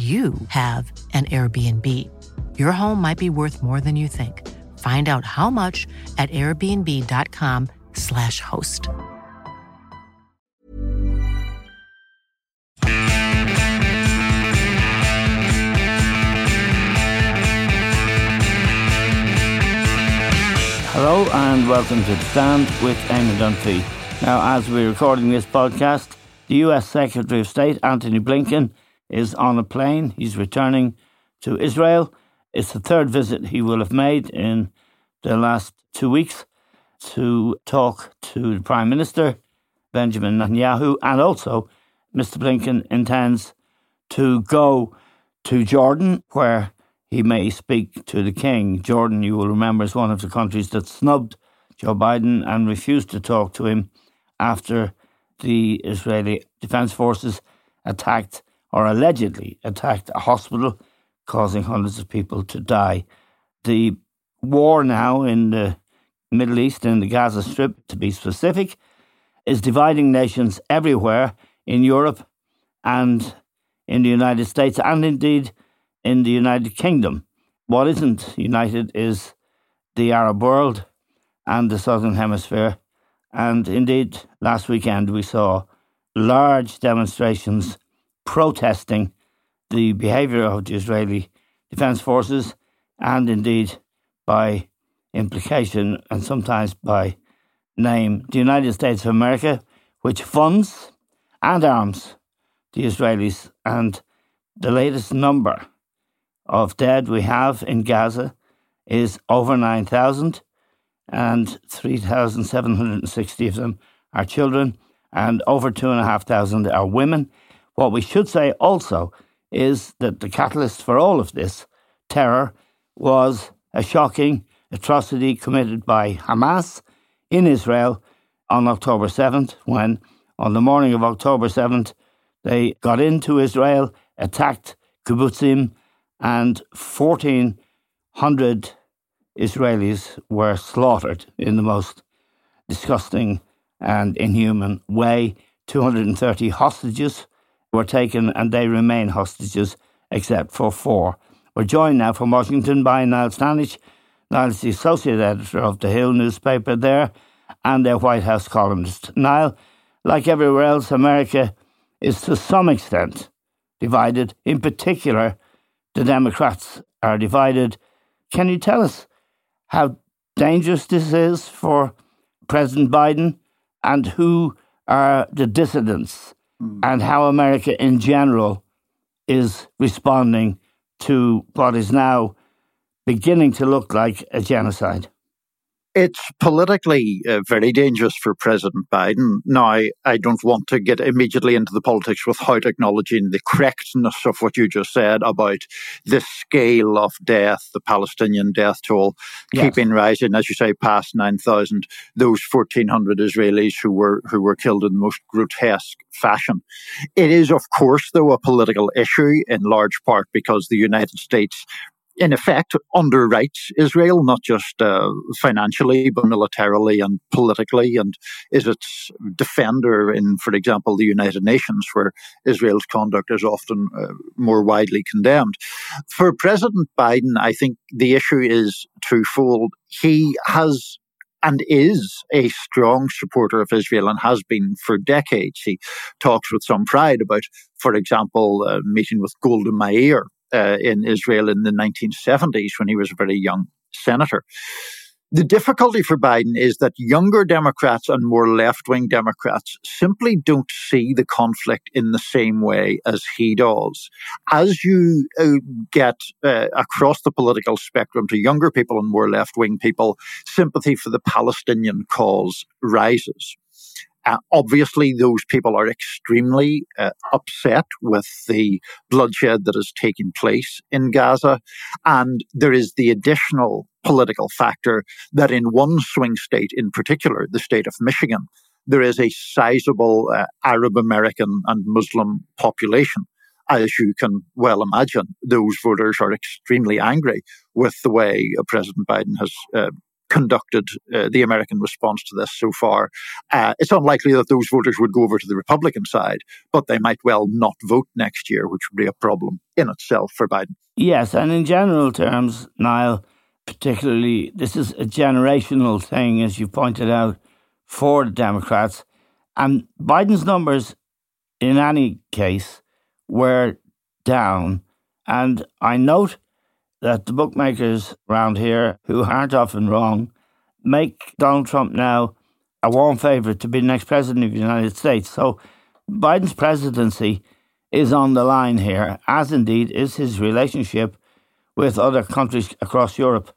you have an Airbnb. Your home might be worth more than you think. Find out how much at airbnb.com/slash host. Hello and welcome to Stand with Eamon Dunphy. Now, as we're recording this podcast, the US Secretary of State, Antony Blinken, is on a plane. He's returning to Israel. It's the third visit he will have made in the last two weeks to talk to the Prime Minister, Benjamin Netanyahu, and also Mr. Blinken intends to go to Jordan, where he may speak to the king. Jordan, you will remember, is one of the countries that snubbed Joe Biden and refused to talk to him after the Israeli Defense Forces attacked or allegedly attacked a hospital, causing hundreds of people to die. The war now in the Middle East, in the Gaza Strip, to be specific, is dividing nations everywhere in Europe and in the United States, and indeed in the United Kingdom. What isn't united is the Arab world and the Southern Hemisphere. And indeed, last weekend we saw large demonstrations protesting the behaviour of the Israeli Defence Forces and indeed by implication and sometimes by name the United States of America, which funds and arms the Israelis. And the latest number of dead we have in Gaza is over 9,000, and 3,760 of them are children, and over 2,500 are women. What we should say also is that the catalyst for all of this terror was a shocking atrocity committed by Hamas in Israel on October 7th, when on the morning of October 7th, they got into Israel, attacked kibbutzim, and 1,400 Israelis were slaughtered in the most disgusting and inhuman way. 230 hostages were taken and they remain hostages except for four. We're joined now from Washington by Niall Stanage. Niall is the associate editor of the Hill newspaper there and their White House columnist. Niall, like everywhere else, America is to some extent divided. In particular, the Democrats are divided. Can you tell us how dangerous this is for President Biden and who are the dissidents mm. and how America in general is responding to what is now beginning to look like a genocide. It's politically uh, very dangerous for President Biden. Now, I don't want to get immediately into the politics without acknowledging the correctness of what you just said about the scale of death, the Palestinian death toll yes. keeping rising, as you say, past 9,000, those 1,400 Israelis who were, who were killed in the most grotesque fashion. It is, of course, though, a political issue in large part because the United States in effect, underwrites Israel, not just uh, financially, but militarily and politically, and is its defender in, for example, the United Nations, where Israel's conduct is often uh, more widely condemned. For President Biden, I think the issue is twofold. He has and is a strong supporter of Israel and has been for decades. He talks with some pride about, for example, uh, meeting with Golda Meir uh, in Israel in the 1970s when he was a very young senator. The difficulty for Biden is that younger Democrats and more left wing Democrats simply don't see the conflict in the same way as he does. As you uh, get uh, across the political spectrum to younger people and more left wing people, sympathy for the Palestinian cause rises. Uh, obviously, those people are extremely uh, upset with the bloodshed that has taken place in Gaza. And there is the additional political factor that in one swing state in particular, the state of Michigan, there is a sizable uh, Arab American and Muslim population. As you can well imagine, those voters are extremely angry with the way uh, President Biden has uh, conducted uh, the American response to this so far. Uh, it's unlikely that those voters would go over to the Republican side, but they might well not vote next year, which would be a problem in itself for Biden. Yes, and in general terms, Niall, particularly, this is a generational thing, as you pointed out, for the Democrats. And Biden's numbers, in any case, were down. And I note that the bookmakers around here, who aren't often wrong, make Donald Trump now a warm favourite to be the next president of the United States. So Biden's presidency is on the line here, as indeed is his relationship with other countries across Europe.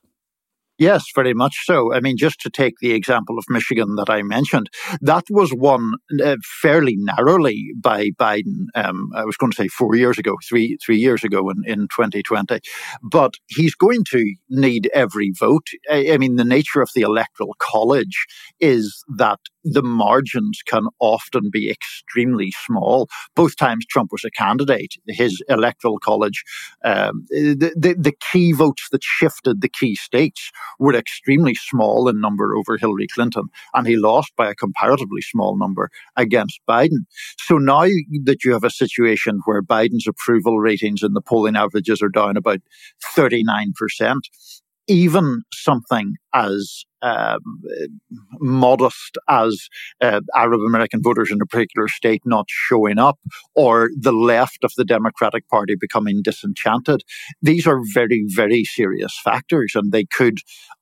Yes, very much so. I mean, just to take the example of Michigan that I mentioned, that was won uh, fairly narrowly by Biden. Um, I was going to say four years ago, three three years ago in, in 2020. But he's going to need every vote. I, I mean, the nature of the electoral college is that the margins can often be extremely small. Both times Trump was a candidate, his electoral college, um, the, the, the key votes that shifted the key states were extremely small in number over Hillary Clinton, and he lost by a comparatively small number against Biden. So now that you have a situation where Biden's approval ratings in the polling averages are down about 39%, even something as um, modest as uh, Arab American voters in a particular state not showing up or the left of the Democratic Party becoming disenchanted. These are very, very serious factors, and they could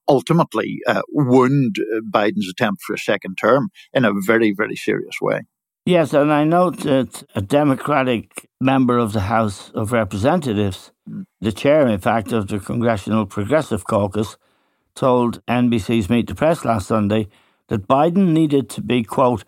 ultimately uh, wound uh, Biden's attempt for a second term in a very, very serious way. Yes, and I note that a Democratic member of the House of Representatives, the chair, in fact, of the Congressional Progressive Caucus, told NBC's Meet the Press last Sunday that Biden needed to be, quote,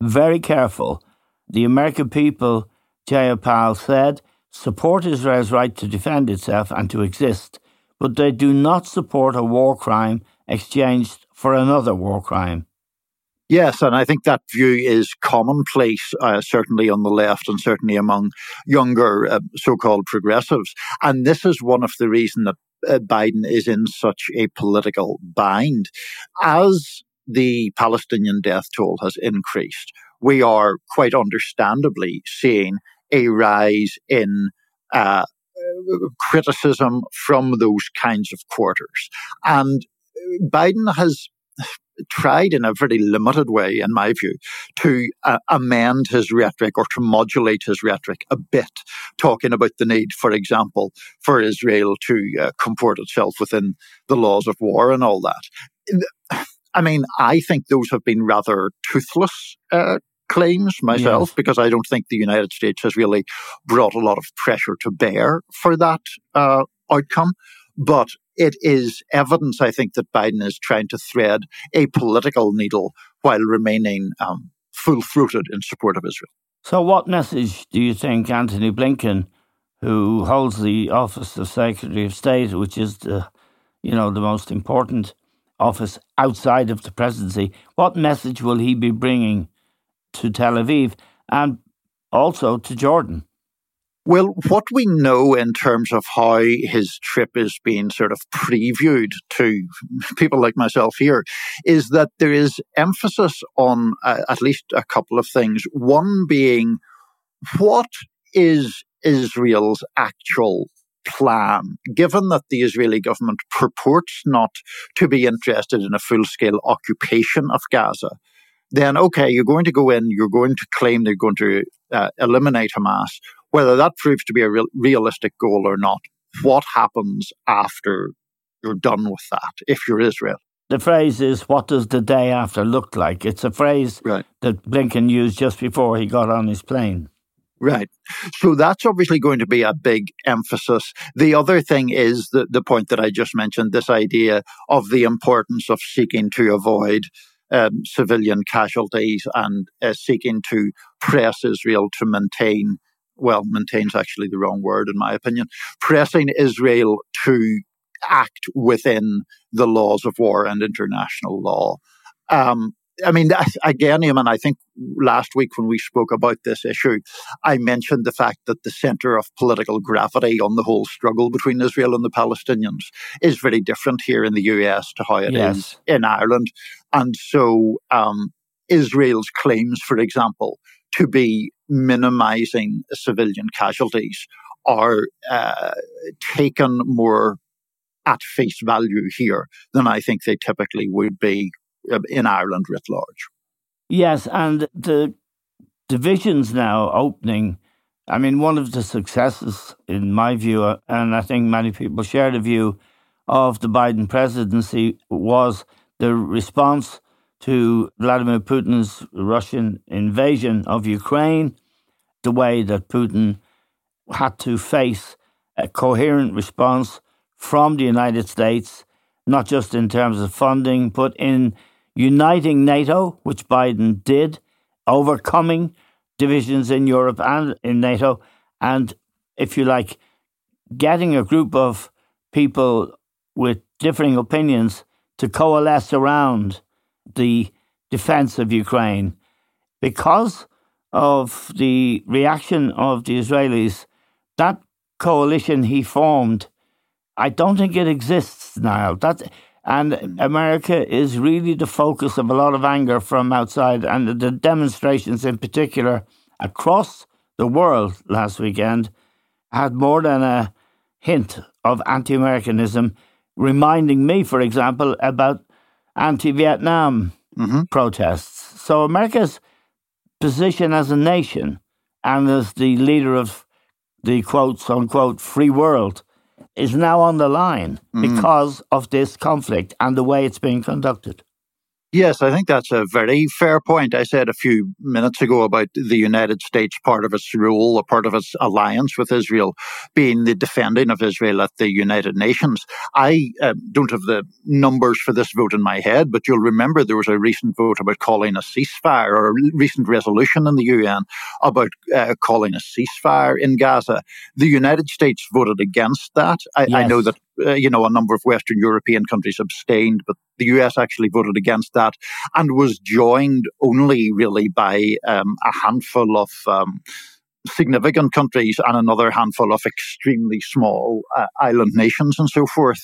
very careful. The American people, Jayapal said, support Israel's right to defend itself and to exist, but they do not support a war crime exchanged for another war crime. Yes, and I think that view is commonplace, uh, certainly on the left and certainly among younger uh, so called progressives. And this is one of the reasons that uh, Biden is in such a political bind. As the Palestinian death toll has increased, we are quite understandably seeing a rise in uh, criticism from those kinds of quarters. And Biden has tried in a very limited way, in my view, to uh, amend his rhetoric or to modulate his rhetoric a bit, talking about the need, for example, for Israel to uh, comport itself within the laws of war and all that. I mean, I think those have been rather toothless uh, claims myself yes. because I don't think the United States has really brought a lot of pressure to bear for that uh, outcome. But it is evidence, I think, that Biden is trying to thread a political needle while remaining um, full throated in support of Israel. So, what message do you think Antony Blinken, who holds the office of Secretary of State, which is the, you know, the most important office outside of the presidency, what message will he be bringing to Tel Aviv and also to Jordan? Well, what we know in terms of how his trip is being sort of previewed to people like myself here is that there is emphasis on uh, at least a couple of things. One being, what is Israel's actual plan, given that the Israeli government purports not to be interested in a full scale occupation of Gaza, then okay, you're going to go in, you're going to claim they're going to uh, eliminate Hamas. Whether that proves to be a real, realistic goal or not, what happens after you're done with that if you're Israel? The phrase is, what does the day after look like? It's a phrase right. that Blinken used just before he got on his plane. Right. So that's obviously going to be a big emphasis. The other thing is the, the point that I just mentioned this idea of the importance of seeking to avoid um, civilian casualties and uh, seeking to press Israel to maintain, well, maintain's actually the wrong word in my opinion, pressing Israel to act within the laws of war and international law. Um, I mean, again, Eamon, I think last week when we spoke about this issue, I mentioned the fact that the center of political gravity on the whole struggle between Israel and the Palestinians is very different here in the US to how it yes. is in Ireland. And so um, Israel's claims, for example, to be minimizing civilian casualties are uh, taken more at face value here than I think they typically would be uh, in Ireland writ large. Yes, and the divisions now opening. I mean, one of the successes, in my view, uh, and I think many people share the view of the Biden presidency, was the response to Vladimir Putin's Russian invasion of Ukraine, the way that Putin had to face a coherent response from the United States, not just in terms of funding, but in uniting NATO, which Biden did, overcoming divisions in Europe and in NATO, and if you like, getting a group of people with differing opinions to coalesce around the defense of Ukraine. Because of the reaction of the Israelis, that coalition he formed I don't think it exists now. That and America is really the focus of a lot of anger from outside, and the demonstrations in particular across the world last weekend had more than a hint of anti-Americanism, reminding me, for example, about anti-Vietnam mm-hmm. protests. So America's position as a nation and as the leader of the quotes unquote free world is now on the line mm. because of this conflict and the way it's being conducted. Yes, I think that's a very fair point. I said a few minutes ago about the United States, part of its role, a part of its alliance with Israel, being the defending of Israel at the United Nations. I uh, don't have the numbers for this vote in my head, but you'll remember there was a recent vote about calling a ceasefire or a recent resolution in the UN about uh, calling a ceasefire in Gaza. The United States voted against that. I, yes. I know that uh, you know, a number of Western European countries abstained, but the US actually voted against that and was joined only really by um, a handful of um, significant countries and another handful of extremely small uh, island nations and so forth.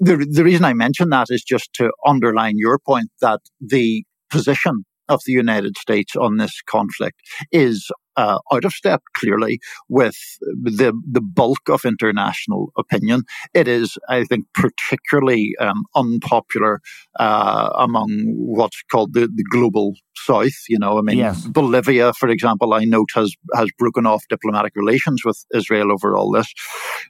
The, the reason I mention that is just to underline your point that the position of the United States on this conflict is uh, out of step clearly with the the bulk of international opinion. It is, I think, particularly um, unpopular uh, among what's called the, the global south. You know, I mean, yes. Bolivia, for example, I note has has broken off diplomatic relations with Israel over all this.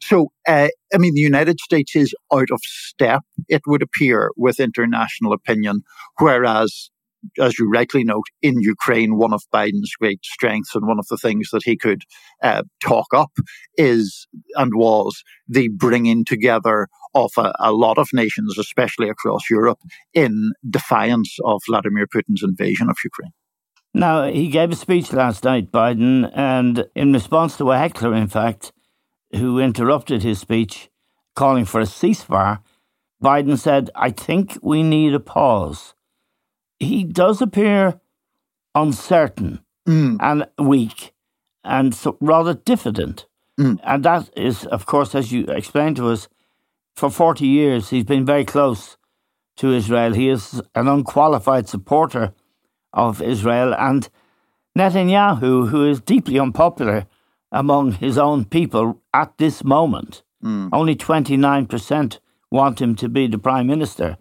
So, uh, I mean, the United States is out of step. It would appear with international opinion, whereas as you rightly note, in Ukraine, one of Biden's great strengths and one of the things that he could uh, talk up is and was the bringing together of a, a, lot of nations, especially across Europe, in defiance of Vladimir Putin's invasion of Ukraine. Now, he gave a speech last night, Biden, and in response to a heckler, in fact, who interrupted his speech calling for a ceasefire, Biden said, I think we need a pause he does appear uncertain mm. and weak and so rather diffident. Mm. And that is, of course, as you explained to us, for 40 years he's been very close to Israel. He is an unqualified supporter of Israel. And Netanyahu, who is deeply unpopular among his own people at this moment, Mm. Only 29% want him to be the prime minister.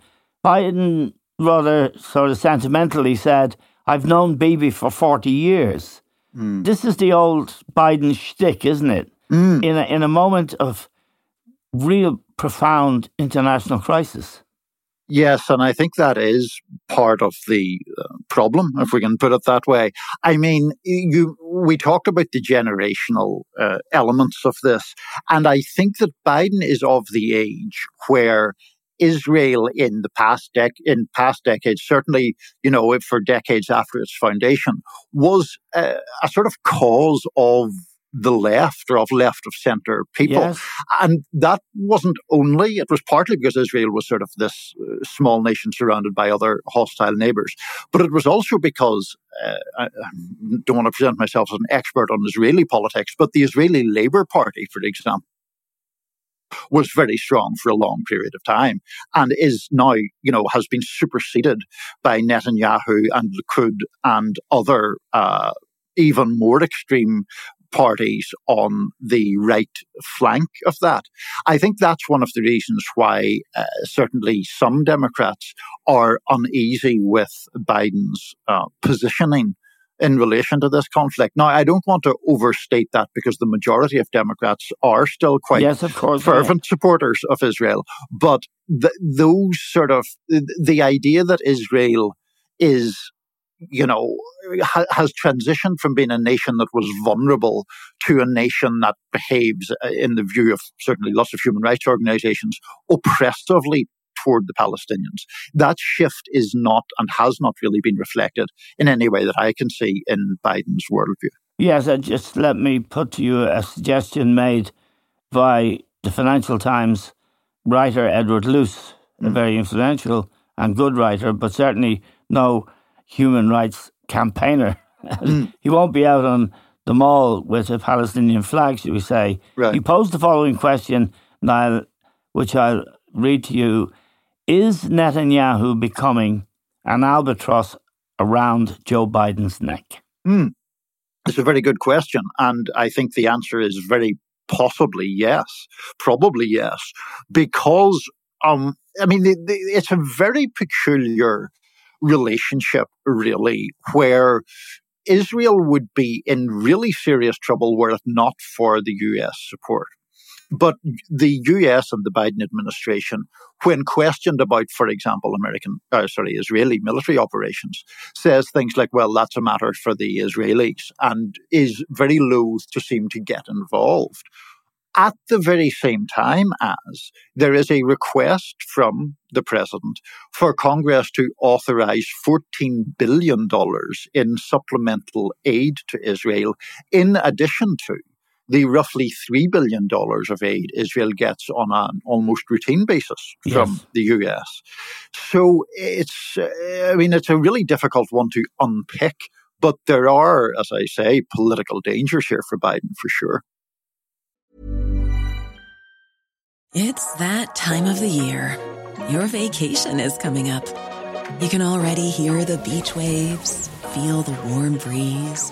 Biden rather sort of sentimentally said, I've known Bibi for 40 years. Mm. This is the old Biden shtick, isn't it? Mm. In, a, in a moment of real profound international crisis. Yes, and I think that is part of the uh, problem, if we can put it that way. I mean, you we talked about the generational uh, elements of this, and I think that Biden is of the age where Israel in the past dec- in past decades, certainly, you know, for decades after its foundation, was a, a sort of cause of the left or of left of center people. Yes. And that wasn't only, it was partly because Israel was sort of this uh, small nation surrounded by other hostile neighbors, but it was also because uh, I don't want to present myself as an expert on Israeli politics, but the Israeli Labour Party, for example, was very strong for a long period of time and is now, you know, has been superseded by Netanyahu and Likud and other uh, even more extreme parties on the right flank of that. I think that's one of the reasons why uh, certainly some Democrats are uneasy with Biden's uh, positioning in relation to this conflict. Now, I don't want to overstate that because the majority of Democrats are still quite yes, of course, fervent yeah. supporters of Israel. But the, those sort of the idea that Israel is you know, ha- has transitioned from being a nation that was vulnerable to a nation that behaves, uh, in the view of certainly lots of human rights organizations, oppressively toward the Palestinians. That shift is not and has not really been reflected in any way that I can see in Biden's worldview. Yes, just let me put to you a suggestion made by the Financial Times writer Edward Luce, mm. a very influential and good writer, but certainly no human rights campaigner. Mm. he won't be out on the mall with a Palestinian flag, should we say. Right. He posed the following question, Niall, which I'll read to you is Netanyahu becoming an albatross around Joe Biden's neck? Mm. It's a very good question. And I think the answer is very possibly yes, probably yes, because, um, I mean, it's a very peculiar relationship, really, where Israel would be in really serious trouble were it not for the US support. But the US and the Biden administration, when questioned about, for example, American, uh, sorry, Israeli military operations, says things like, well, that's a matter for the Israelis and is very loath to seem to get involved. At the very same time as there is a request from the president for Congress to authorize $14 billion in supplemental aid to Israel, in addition to the roughly $3 billion of aid Israel gets on an almost routine basis from the US. So it's, uh, I mean, it's a really difficult one to unpick, but there are, as I say, political dangers here for Biden for sure. It's that time of the year. Your vacation is coming up. You can already hear the beach waves, feel the warm breeze,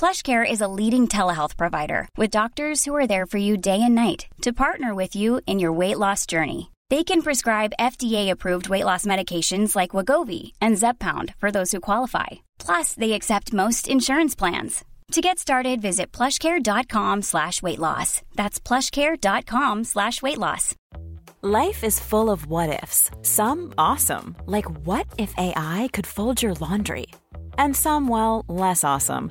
PlushCare is a leading telehealth provider with doctors who are there for you day and night to partner with you in your weight loss journey. They can prescribe FDA-approved weight loss medications like Wegovy and Zepbound for those who qualify. Plus, they accept most insurance plans. To get started, visit plushcare.com slash weight loss. That's plushcare.com slash weight loss. Life is full of what-ifs. Some awesome, like what if AI could fold your laundry? And some, well, less awesome.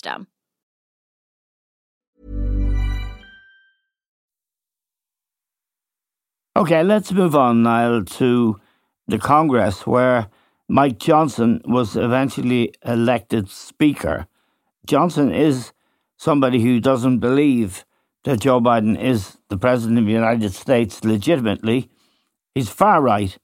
system. Okay, let's move on, Niall, to the Congress, where Mike Johnson was eventually elected Speaker. Johnson is somebody who doesn't believe that Joe Biden is the President of the United States legitimately. He's far right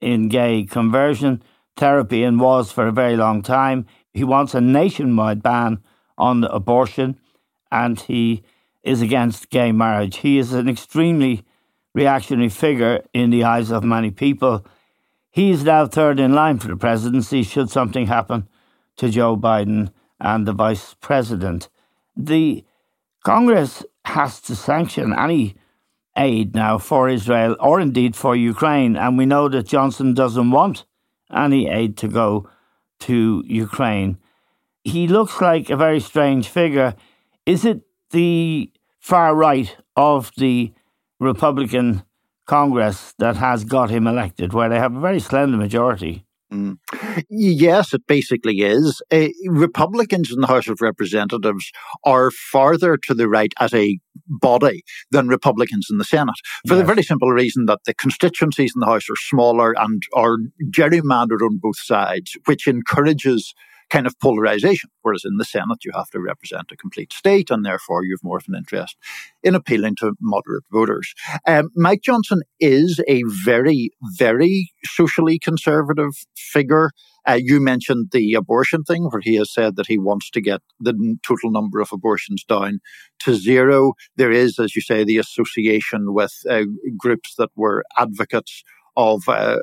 in gay conversion therapy and was for a very long time. He wants a nationwide ban on abortion and he is against gay marriage. He is an extremely reactionary figure in the eyes of many people. He is now third in line for the presidency should something happen to Joe Biden and the vice president. The Congress has to sanction any aid now for Israel or indeed for Ukraine. And we know that Johnson doesn't want any aid to go to Ukraine he looks like a very strange figure. Is it the far right of the Republican Congress that has got him elected, where they have a very slender majority? Mm. Yes, it basically is. Uh, Republicans in the House of Representatives are farther to the right as a body than Republicans in the Senate, for yes. the very simple reason that the constituencies in the House are smaller and are gerrymandered on both sides, which encourages kind of polarization. Whereas in the Senate, you have to represent a complete state, and therefore you have more of an interest in appealing to moderate voters. Um, Mike Johnson is a very, very socially conservative figure. Uh, you mentioned the abortion thing, where he has said that he wants to get the total number of abortions down to zero. There is, as you say, the association with uh, groups that were advocates of uh,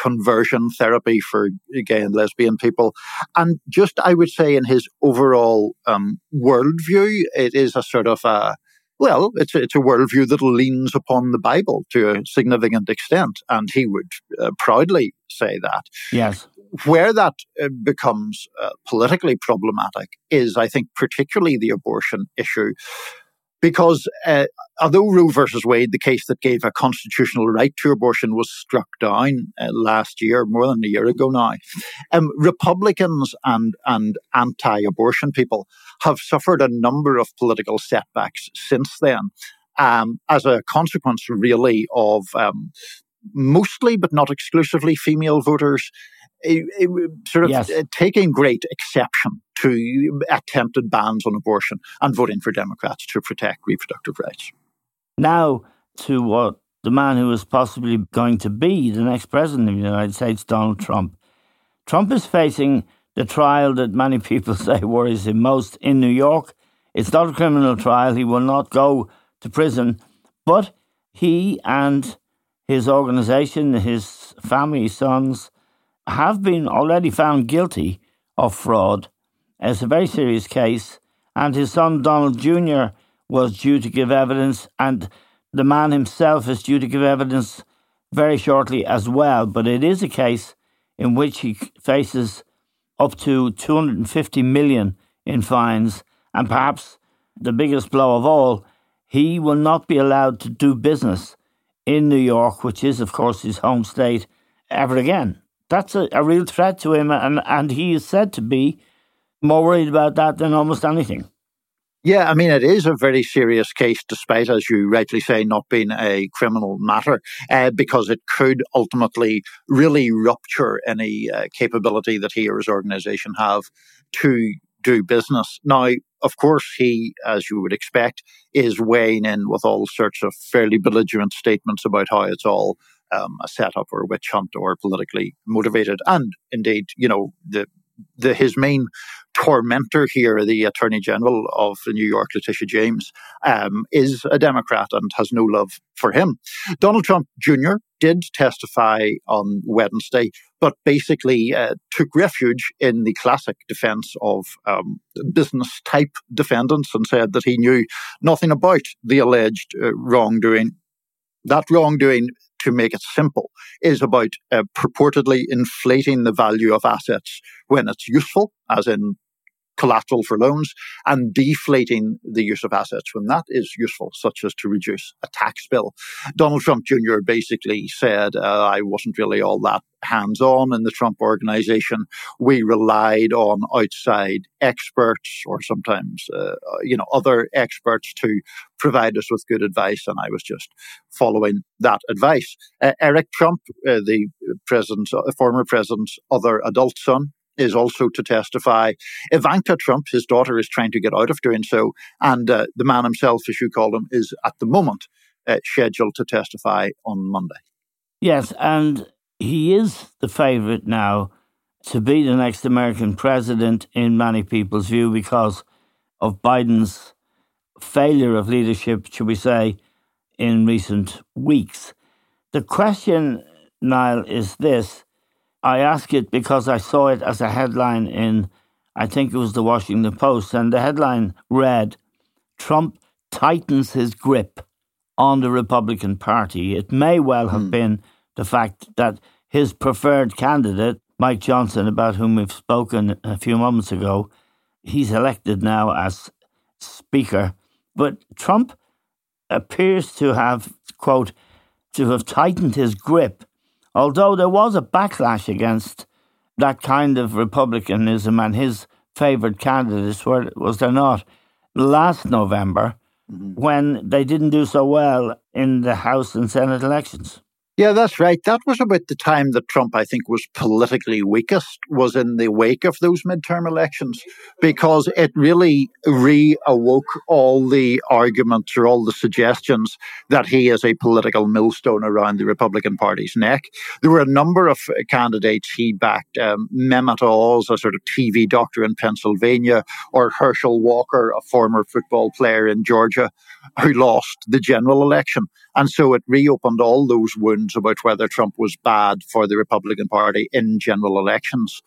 conversion therapy for gay and lesbian people. And just, I would say, in his overall um, worldview, it is a sort of a well, it's a, it's a worldview that leans upon the Bible to a significant extent, and he would uh, proudly say that. Yes. Where that uh, becomes uh, politically problematic is, I think, particularly the abortion issue, because uh, although Roe versus Wade, the case that gave a constitutional right to abortion, was struck down uh, last year, more than a year ago now, um, Republicans and, and anti abortion people have suffered a number of political setbacks since then. Um, as a consequence, really, of um, mostly but not exclusively female voters sort of yes. Taking great exception to attempted bans on abortion and voting for Democrats to protect reproductive rights. Now, to what the man who is possibly going to be the next president of the United States, Donald Trump. Trump is facing the trial that many people say worries him most in New York. It's not a criminal trial. He will not go to prison, but he and his organization, his family, sons, have been already found guilty of fraud. It's a very serious case, and his son Donald Jr. was due to give evidence, and the man himself is due to give evidence very shortly as well. But it is a case in which he faces up to 250 million in fines, and perhaps the biggest blow of all, he will not be allowed to do business in New York, which is, of course, his home state, ever again that's a, a real threat to him, and, and he is said to be more worried about that than almost anything. Yeah, I mean, it is a very serious case, despite, as you rightly say, not being a criminal matter, uh, because it could ultimately really rupture any uh, capability that he or his organization have to do business. Now, of course, he, as you would expect, is weighing in with all sorts of fairly belligerent statements about how it's all um, a setup or witch hunt or politically motivated. And indeed, you know, the, the his main tormentor here, the Attorney General of New York, Letitia James, um, is a Democrat and has no love for him. Donald Trump Jr. did testify on Wednesday, but basically uh, took refuge in the classic defense of um, business type defendants and said that he knew nothing about the alleged uh, wrongdoing. That wrongdoing to make it simple, is about uh, purportedly inflating the value of assets when it's useful, as in collateral for loans and deflating the use of assets when that is useful, such as to reduce a tax bill. Donald Trump Jr. basically said, uh, I wasn't really all that hands on in the Trump organization. We relied on outside experts or sometimes, uh, you know, other experts to provide us with good advice. And I was just following that advice. Uh, Eric Trump, uh, the president's, uh, former president's other adult son, is also to testify. Ivanka Trump, his daughter, is trying to get out of doing so. And uh, the man himself, as you call him, is at the moment uh, scheduled to testify on Monday. Yes, and he is the favourite now to be the next American president in many people's view because of Biden's failure of leadership, should we say, in recent weeks. The question, Niall, is this I ask it because I saw it as a headline in, I think it was the Washington Post, and the headline read Trump tightens his grip on the Republican Party. It may well have mm. been the fact that his preferred candidate, Mike Johnson, about whom we've spoken a few moments ago, he's elected now as Speaker. But Trump appears to have, quote, to have tightened his grip Although there was a backlash against that kind of republicanism and his favoured candidates, were, was there not, last November mm-hmm. when they didn't do so well in the House and Senate elections? Yeah, that's right. That was about the time that Trump, I think, was politically weakest, was in the wake of those midterm elections, because it really reawoke all the arguments or all the suggestions that he is a political millstone around the Republican Party's neck. There were a number of candidates he backed, um, Mehmet Oz, a sort of TV doctor in Pennsylvania, or Herschel Walker, a former football player in Georgia, who lost the general election. And so it reopened all those wounds about whether Trump was bad for the Republican Party in general elections.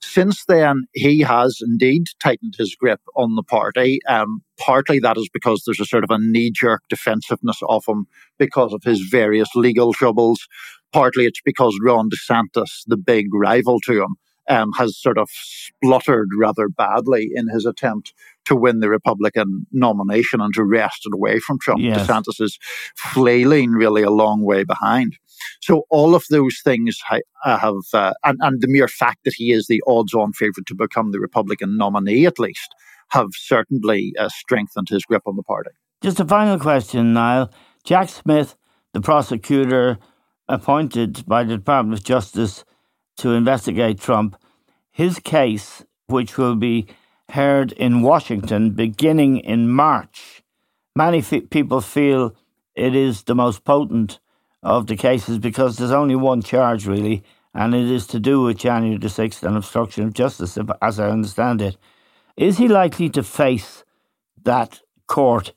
Since then, he has indeed tightened his grip on the party. Um, partly that is because there's a sort of a knee jerk defensiveness of him because of his various legal troubles. Partly it's because Ron DeSantis, the big rival to him, um, has sort of spluttered rather badly in his attempt to win the Republican nomination and to wrest it away from Trump. Yes. DeSantis is flailing really a long way behind. So all of those things uh, have, uh, and, and the mere fact that he is the odds-on favorite to become the Republican nominee, at least, have certainly uh, strengthened his grip on the party. Just a final question, Niall. Jack Smith, the prosecutor appointed by the Department of Justice to investigate Trump, his case, which will be heard in Washington beginning in March. Many f- people feel it is the most potent of the cases because there's only one charge, really, and it is to do with January the 6th and obstruction of justice, as I understand it. Is he likely to face that court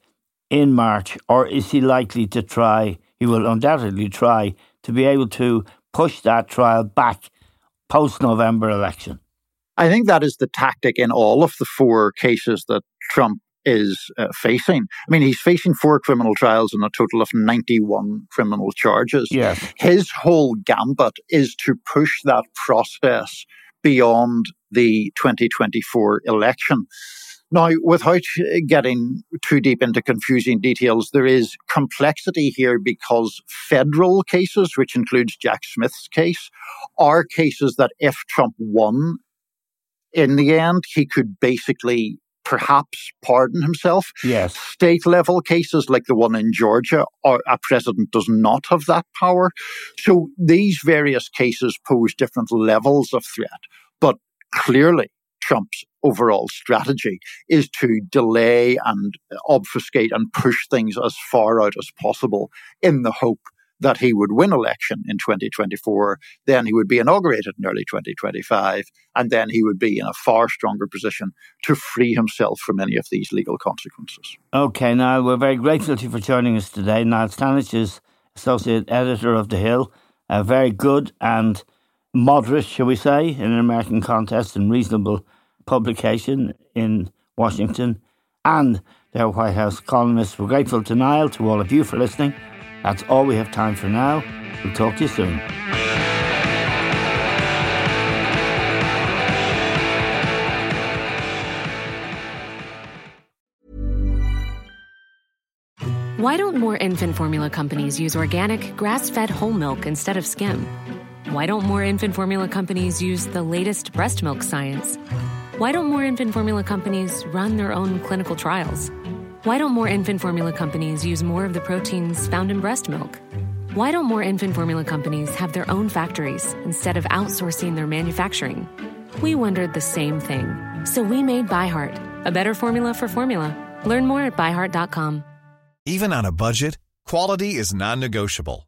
in March, or is he likely to try, he will undoubtedly try, to be able to push that trial back post November election? I think that is the tactic in all of the four cases that Trump is uh, facing. I mean, he's facing four criminal trials and a total of 91 criminal charges. Yes. His whole gambit is to push that process beyond the 2024 election. Now, without getting too deep into confusing details, there is complexity here because federal cases, which includes Jack Smith's case, are cases that if Trump won in the end, he could basically perhaps pardon himself. Yes. State level cases like the one in Georgia, a president does not have that power. So these various cases pose different levels of threat. But clearly, Trump's overall strategy is to delay and obfuscate and push things as far out as possible in the hope that he would win election in 2024, then he would be inaugurated in early 2025, and then he would be in a far stronger position to free himself from any of these legal consequences. Okay, now we're very grateful to you for joining us today. Niall Stanage is Associate Editor of The Hill, a very good and moderate, shall we say, in an American contest and reasonable publication in Washington, and their White House columnist. We're grateful to Niall, to all of you for listening. That's all we have time for now. We'll talk to you soon. Why don't more infant formula companies use organic, grass fed whole milk instead of skim? Why don't more infant formula companies use the latest breast milk science? Why don't more infant formula companies run their own clinical trials? Why don't more infant formula companies use more of the proteins found in breast milk? Why don't more infant formula companies have their own factories instead of outsourcing their manufacturing? We wondered the same thing. So we made ByHeart, a better formula for formula. Learn more at byheart.com. Even on a budget, quality is non negotiable.